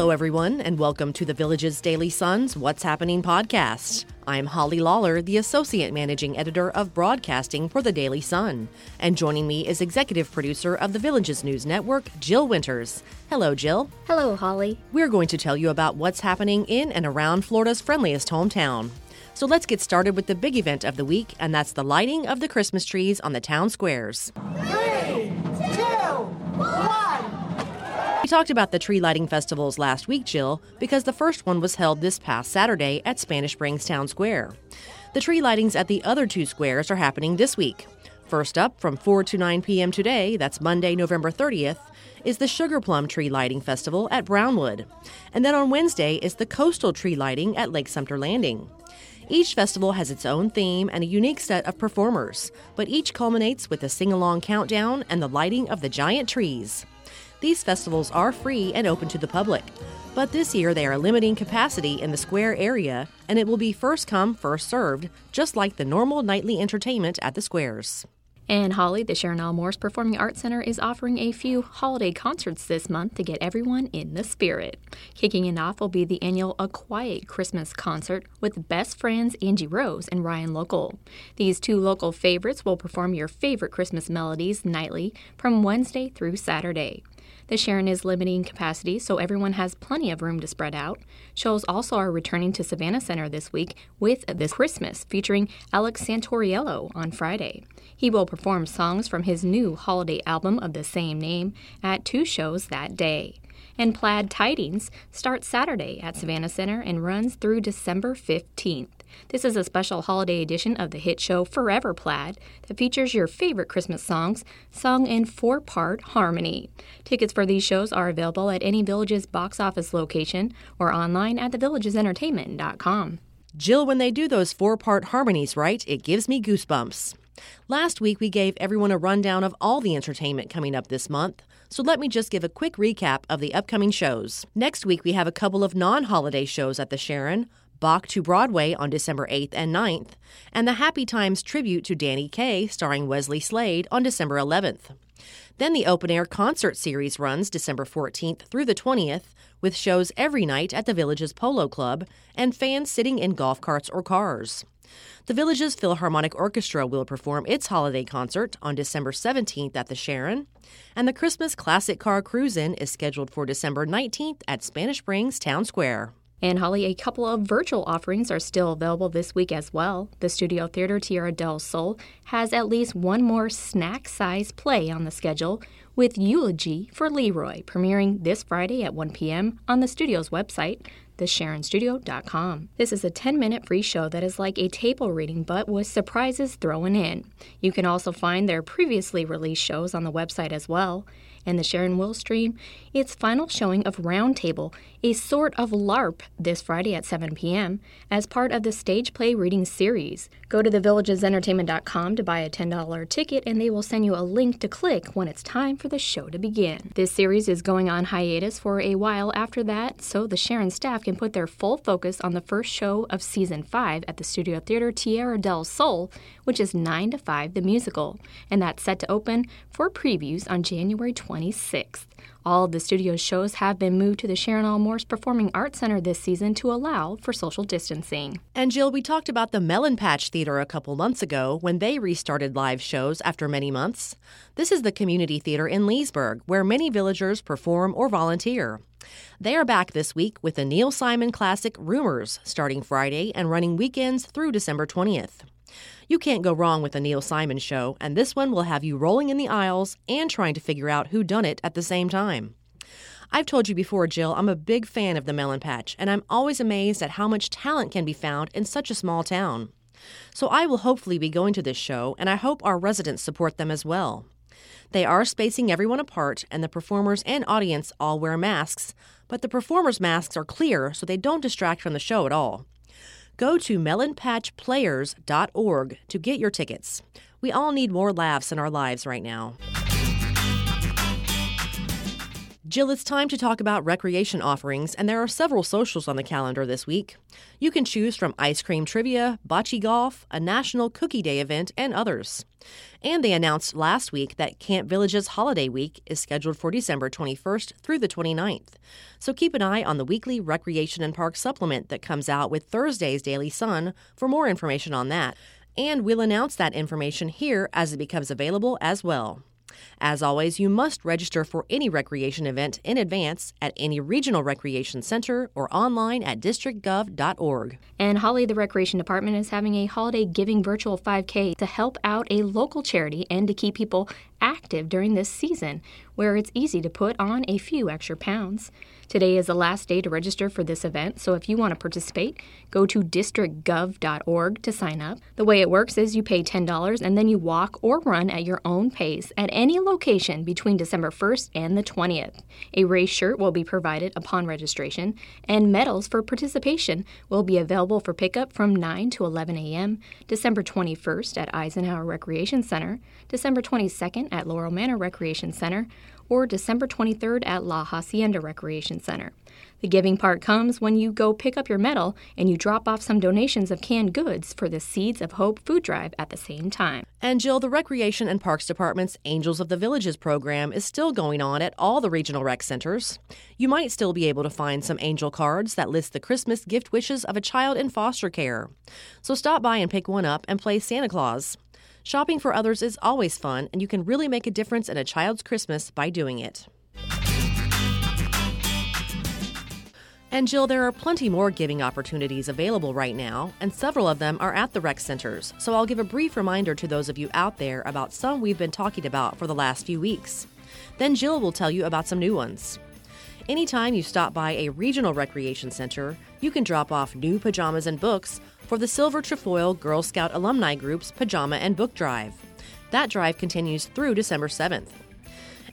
Hello, everyone, and welcome to the Village's Daily Sun's What's Happening podcast. I'm Holly Lawler, the Associate Managing Editor of Broadcasting for the Daily Sun. And joining me is Executive Producer of the Villages News Network, Jill Winters. Hello, Jill. Hello, Holly. We're going to tell you about what's happening in and around Florida's friendliest hometown. So let's get started with the big event of the week, and that's the lighting of the Christmas trees on the town squares. Three, two, one. Talked about the tree lighting festivals last week, Jill, because the first one was held this past Saturday at Spanish Springs Town Square. The tree lightings at the other two squares are happening this week. First up, from 4 to 9 p.m. today, that's Monday, November 30th, is the Sugar Plum Tree Lighting Festival at Brownwood. And then on Wednesday is the Coastal Tree Lighting at Lake Sumter Landing. Each festival has its own theme and a unique set of performers, but each culminates with a sing along countdown and the lighting of the giant trees. These festivals are free and open to the public. But this year they are limiting capacity in the square area, and it will be first come, first served, just like the normal nightly entertainment at the squares. And Holly, the Sharon L. Morse Performing Arts Center is offering a few holiday concerts this month to get everyone in the spirit. Kicking it off will be the annual A Quiet Christmas concert with best friends Angie Rose and Ryan Local. These two local favorites will perform your favorite Christmas melodies nightly from Wednesday through Saturday. The Sharon is limiting capacity, so everyone has plenty of room to spread out. Shows also are returning to Savannah Center this week with This Christmas, featuring Alex Santoriello on Friday. He will perform songs from his new holiday album of the same name at two shows that day. And Plaid Tidings starts Saturday at Savannah Center and runs through December 15th. This is a special holiday edition of the hit show Forever Plaid that features your favorite Christmas songs sung in four part harmony. Tickets for these shows are available at any Villages box office location or online at thevillagesentertainment.com. Jill, when they do those four part harmonies right, it gives me goosebumps. Last week, we gave everyone a rundown of all the entertainment coming up this month, so let me just give a quick recap of the upcoming shows. Next week, we have a couple of non holiday shows at the Sharon Bach to Broadway on December 8th and 9th, and the Happy Times tribute to Danny Kaye starring Wesley Slade on December 11th. Then the open air concert series runs December 14th through the 20th, with shows every night at the Village's Polo Club and fans sitting in golf carts or cars. The Village's Philharmonic Orchestra will perform its holiday concert on December 17th at the Sharon, and the Christmas Classic Car Cruise In is scheduled for December 19th at Spanish Springs Town Square. And Holly, a couple of virtual offerings are still available this week as well. The Studio Theater Tierra del Sol has at least one more snack size play on the schedule, with Eulogy for Leroy premiering this Friday at 1 p.m. on the studio's website, thesharonstudio.com. This is a 10 minute free show that is like a table reading but with surprises thrown in. You can also find their previously released shows on the website as well. And the Sharon will stream its final showing of Roundtable, a sort of LARP, this Friday at 7 p.m. as part of the stage play reading series. Go to thevillagesentertainment.com to buy a $10 ticket and they will send you a link to click when it's time for the show to begin. This series is going on hiatus for a while after that, so the Sharon staff can put their full focus on the first show of season 5 at the Studio Theater Tierra del Sol, which is 9 to 5 the musical, and that's set to open for previews on January 26th. All of the studio's shows have been moved to the Sharon L. Morse Performing Arts Center this season to allow for social distancing. And Jill, we talked about the Melon Patch Theater a couple months ago when they restarted live shows after many months. This is the community theater in Leesburg where many villagers perform or volunteer. They are back this week with the Neil Simon classic Rumors starting Friday and running weekends through December 20th. You can't go wrong with a Neil Simon show, and this one will have you rolling in the aisles and trying to figure out who done it at the same time. I've told you before, Jill, I'm a big fan of the Melon Patch, and I'm always amazed at how much talent can be found in such a small town. So I will hopefully be going to this show, and I hope our residents support them as well. They are spacing everyone apart, and the performers and audience all wear masks, but the performers' masks are clear so they don't distract from the show at all. Go to melonpatchplayers.org to get your tickets. We all need more laughs in our lives right now. Jill, it's time to talk about recreation offerings, and there are several socials on the calendar this week. You can choose from ice cream trivia, bocce golf, a national cookie day event, and others. And they announced last week that Camp Village's Holiday Week is scheduled for December 21st through the 29th. So keep an eye on the weekly Recreation and Park supplement that comes out with Thursday's Daily Sun for more information on that. And we'll announce that information here as it becomes available as well. As always, you must register for any recreation event in advance at any regional recreation center or online at districtgov.org. And Holly, the Recreation Department, is having a holiday giving virtual 5K to help out a local charity and to keep people active during this season, where it's easy to put on a few extra pounds. Today is the last day to register for this event, so if you want to participate, go to districtgov.org to sign up. The way it works is you pay $10 and then you walk or run at your own pace at any location between December 1st and the 20th. A race shirt will be provided upon registration, and medals for participation will be available for pickup from 9 to 11 a.m. December 21st at Eisenhower Recreation Center, December 22nd at Laurel Manor Recreation Center, or December 23rd at La Hacienda Recreation Center. The giving part comes when you go pick up your medal and you drop off some donations of canned goods for the Seeds of Hope food drive at the same time. And Jill, the Recreation and Parks Department's Angels of the Villages program is still going on at all the regional rec centers. You might still be able to find some angel cards that list the Christmas gift wishes of a child in foster care. So stop by and pick one up and play Santa Claus. Shopping for others is always fun, and you can really make a difference in a child's Christmas by doing it. And Jill, there are plenty more giving opportunities available right now, and several of them are at the rec centers. So I'll give a brief reminder to those of you out there about some we've been talking about for the last few weeks. Then Jill will tell you about some new ones. Anytime you stop by a regional recreation center, you can drop off new pajamas and books for the Silver Trefoil Girl Scout Alumni Group's Pajama and Book Drive. That drive continues through December 7th.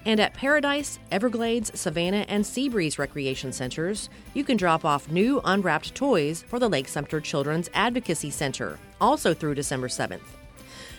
And at Paradise, Everglades, Savannah, and Seabreeze recreation centers, you can drop off new unwrapped toys for the Lake Sumter Children's Advocacy Center, also through December 7th.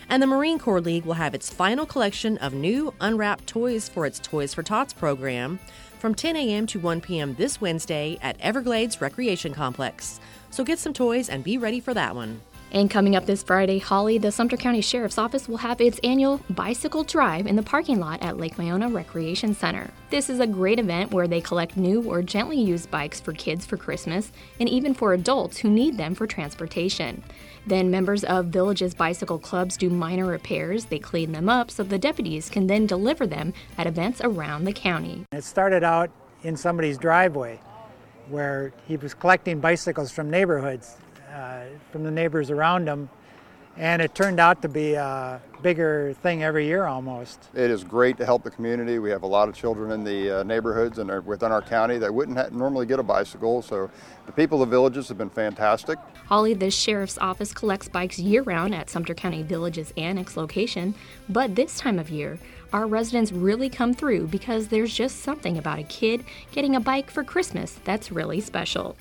And the Marine Corps League will have its final collection of new unwrapped toys for its Toys for Tots program from 10 a.m. to 1 p.m. this Wednesday at Everglades Recreation Complex. So get some toys and be ready for that one. And coming up this Friday, Holly, the Sumter County Sheriff's Office will have its annual bicycle drive in the parking lot at Lake Miona Recreation Center. This is a great event where they collect new or gently used bikes for kids for Christmas and even for adults who need them for transportation. Then members of villages' bicycle clubs do minor repairs. They clean them up so the deputies can then deliver them at events around the county. It started out in somebody's driveway where he was collecting bicycles from neighborhoods uh, from the neighbors around them. And it turned out to be a bigger thing every year almost. It is great to help the community. We have a lot of children in the uh, neighborhoods and within our county that wouldn't ha- normally get a bicycle. So the people of the villages have been fantastic. Holly, the sheriff's office collects bikes year round at Sumter County Villages Annex location. But this time of year, our residents really come through because there's just something about a kid getting a bike for Christmas that's really special.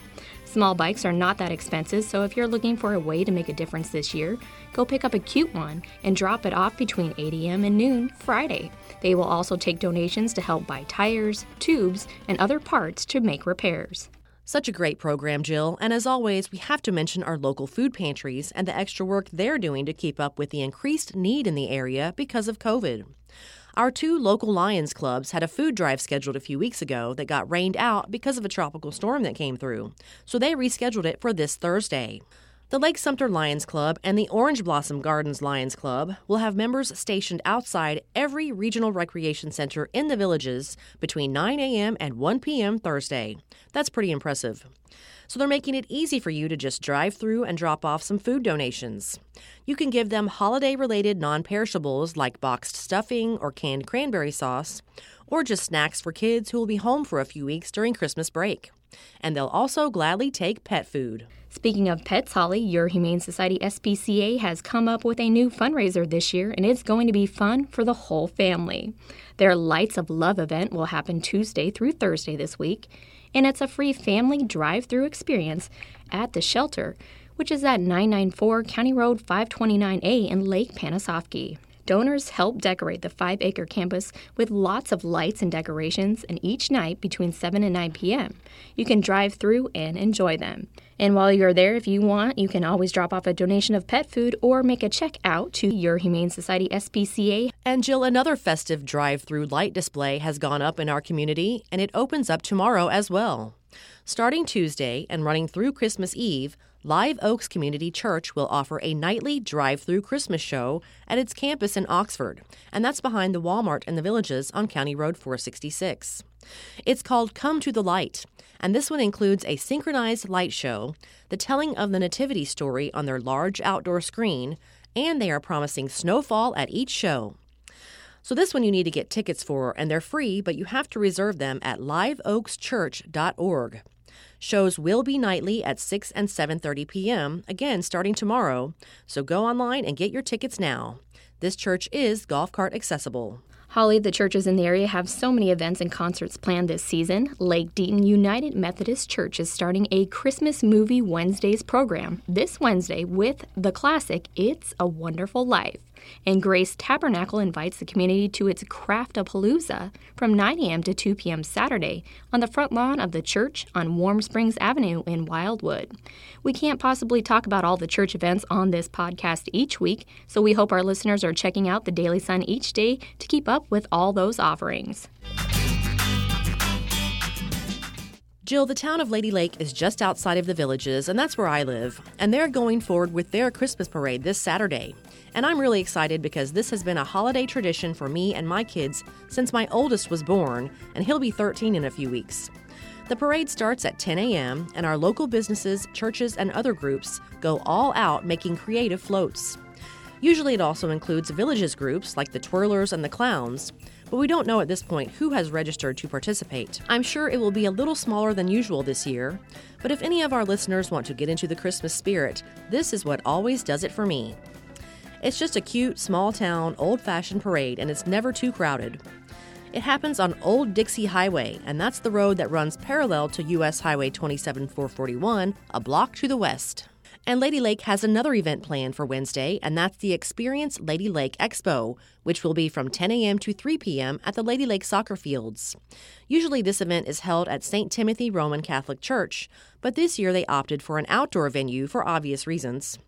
Small bikes are not that expensive, so if you're looking for a way to make a difference this year, go pick up a cute one and drop it off between 8 a.m. and noon Friday. They will also take donations to help buy tires, tubes, and other parts to make repairs. Such a great program, Jill, and as always, we have to mention our local food pantries and the extra work they're doing to keep up with the increased need in the area because of COVID. Our two local Lions clubs had a food drive scheduled a few weeks ago that got rained out because of a tropical storm that came through, so they rescheduled it for this Thursday. The Lake Sumter Lions Club and the Orange Blossom Gardens Lions Club will have members stationed outside every regional recreation center in the villages between 9 a.m. and 1 p.m. Thursday. That's pretty impressive so they're making it easy for you to just drive through and drop off some food donations. You can give them holiday related non perishables like boxed stuffing or canned cranberry sauce, or just snacks for kids who will be home for a few weeks during Christmas break. And they'll also gladly take pet food. Speaking of pets, Holly, your Humane Society SPCA has come up with a new fundraiser this year, and it's going to be fun for the whole family. Their Lights of Love event will happen Tuesday through Thursday this week and it's a free family drive through experience at the shelter, which is at 994 County Road 529A in Lake Panasoffkee. Donors help decorate the five acre campus with lots of lights and decorations, and each night between 7 and 9 p.m. You can drive through and enjoy them. And while you're there, if you want, you can always drop off a donation of pet food or make a check out to your Humane Society SPCA. And Jill, another festive drive through light display has gone up in our community, and it opens up tomorrow as well. Starting Tuesday and running through Christmas Eve, Live Oaks Community Church will offer a nightly drive through Christmas show at its campus in Oxford, and that's behind the Walmart and the villages on County Road 466. It's called Come to the Light, and this one includes a synchronized light show, the telling of the Nativity story on their large outdoor screen, and they are promising snowfall at each show. So this one you need to get tickets for, and they're free, but you have to reserve them at liveoakschurch.org. Shows will be nightly at 6 and 7:30 p.m., again starting tomorrow. So go online and get your tickets now. This church is golf cart accessible. Holly, the churches in the area have so many events and concerts planned this season. Lake Deaton United Methodist Church is starting a Christmas Movie Wednesdays program this Wednesday with the classic It's a Wonderful Life. And Grace Tabernacle invites the community to its Craftapalooza from 9 a.m. to 2 p.m. Saturday on the front lawn of the church on Warm Springs Avenue in Wildwood. We can't possibly talk about all the church events on this podcast each week, so we hope our listeners are checking out the Daily Sun each day to keep up with all those offerings. Jill, the town of Lady Lake is just outside of the villages, and that's where I live. And they're going forward with their Christmas parade this Saturday. And I'm really excited because this has been a holiday tradition for me and my kids since my oldest was born, and he'll be 13 in a few weeks. The parade starts at 10 a.m., and our local businesses, churches, and other groups go all out making creative floats. Usually, it also includes villages groups like the Twirlers and the Clowns, but we don't know at this point who has registered to participate. I'm sure it will be a little smaller than usual this year, but if any of our listeners want to get into the Christmas spirit, this is what always does it for me. It's just a cute, small town, old fashioned parade, and it's never too crowded. It happens on Old Dixie Highway, and that's the road that runs parallel to US Highway 27441, a block to the west. And Lady Lake has another event planned for Wednesday, and that's the Experience Lady Lake Expo, which will be from 10 a.m. to 3 p.m. at the Lady Lake soccer fields. Usually, this event is held at St. Timothy Roman Catholic Church, but this year they opted for an outdoor venue for obvious reasons.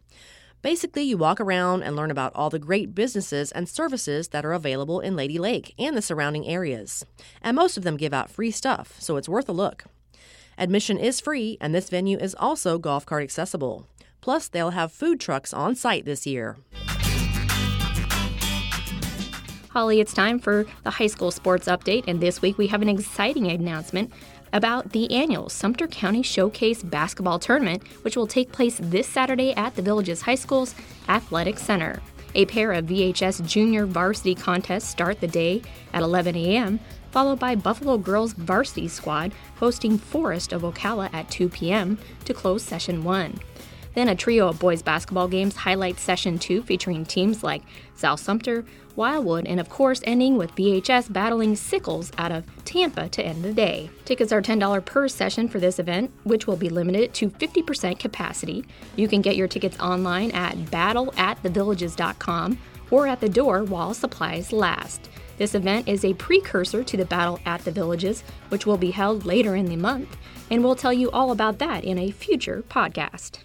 Basically, you walk around and learn about all the great businesses and services that are available in Lady Lake and the surrounding areas. And most of them give out free stuff, so it's worth a look. Admission is free, and this venue is also golf cart accessible. Plus, they'll have food trucks on site this year. Holly, it's time for the high school sports update, and this week we have an exciting announcement about the annual Sumter County Showcase Basketball Tournament, which will take place this Saturday at the Village's High School's Athletic Center. A pair of VHS junior varsity contests start the day at 11 a.m., followed by Buffalo Girls varsity squad hosting Forest of Ocala at 2 p.m. to close session 1. Then a trio of boys basketball games highlights session 2 featuring teams like South Sumter, Wildwood, and of course ending with VHS battling Sickles out of Tampa to end the day. Tickets are $10 per session for this event, which will be limited to 50% capacity. You can get your tickets online at battleatthevillages.com or at the door while supplies last. This event is a precursor to the Battle at the Villages, which will be held later in the month, and we'll tell you all about that in a future podcast.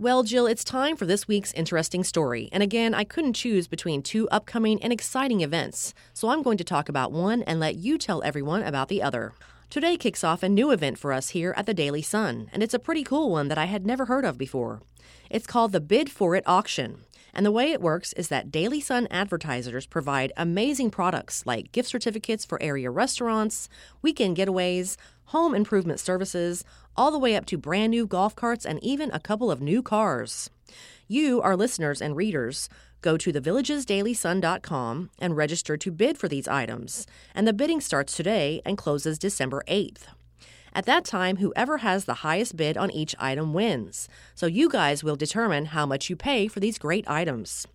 Well, Jill, it's time for this week's interesting story. And again, I couldn't choose between two upcoming and exciting events, so I'm going to talk about one and let you tell everyone about the other. Today kicks off a new event for us here at the Daily Sun, and it's a pretty cool one that I had never heard of before. It's called the Bid for It Auction. And the way it works is that Daily Sun advertisers provide amazing products like gift certificates for area restaurants, weekend getaways, home improvement services, all the way up to brand new golf carts and even a couple of new cars. You, our listeners and readers, go to thevillagesdailysun.com and register to bid for these items, and the bidding starts today and closes December 8th. At that time, whoever has the highest bid on each item wins. So you guys will determine how much you pay for these great items.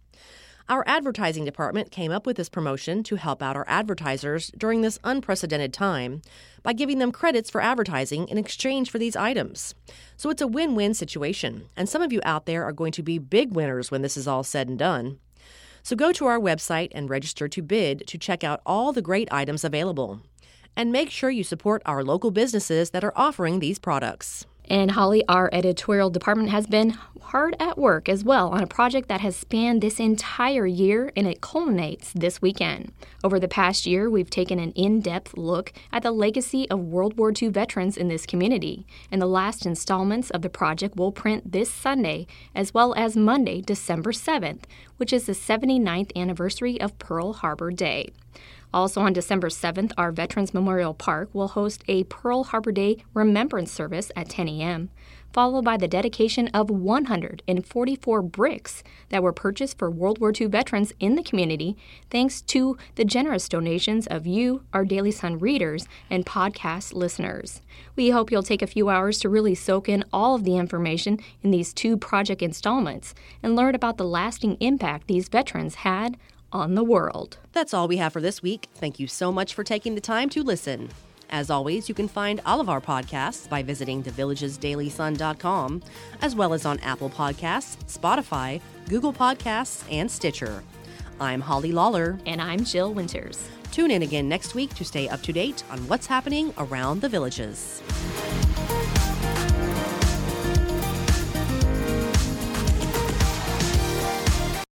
Our advertising department came up with this promotion to help out our advertisers during this unprecedented time by giving them credits for advertising in exchange for these items. So it's a win win situation, and some of you out there are going to be big winners when this is all said and done. So go to our website and register to bid to check out all the great items available. And make sure you support our local businesses that are offering these products. And Holly, our editorial department has been hard at work as well on a project that has spanned this entire year and it culminates this weekend. Over the past year, we've taken an in depth look at the legacy of World War II veterans in this community, and the last installments of the project will print this Sunday as well as Monday, December 7th, which is the 79th anniversary of Pearl Harbor Day. Also on December 7th, our Veterans Memorial Park will host a Pearl Harbor Day remembrance service at 10 a.m., followed by the dedication of 144 bricks that were purchased for World War II veterans in the community, thanks to the generous donations of you, our Daily Sun readers, and podcast listeners. We hope you'll take a few hours to really soak in all of the information in these two project installments and learn about the lasting impact these veterans had on the world. That's all we have for this week. Thank you so much for taking the time to listen. As always, you can find all of our podcasts by visiting thevillagesdailysun.com, as well as on Apple Podcasts, Spotify, Google Podcasts, and Stitcher. I'm Holly Lawler. And I'm Jill Winters. Tune in again next week to stay up to date on what's happening around the villages.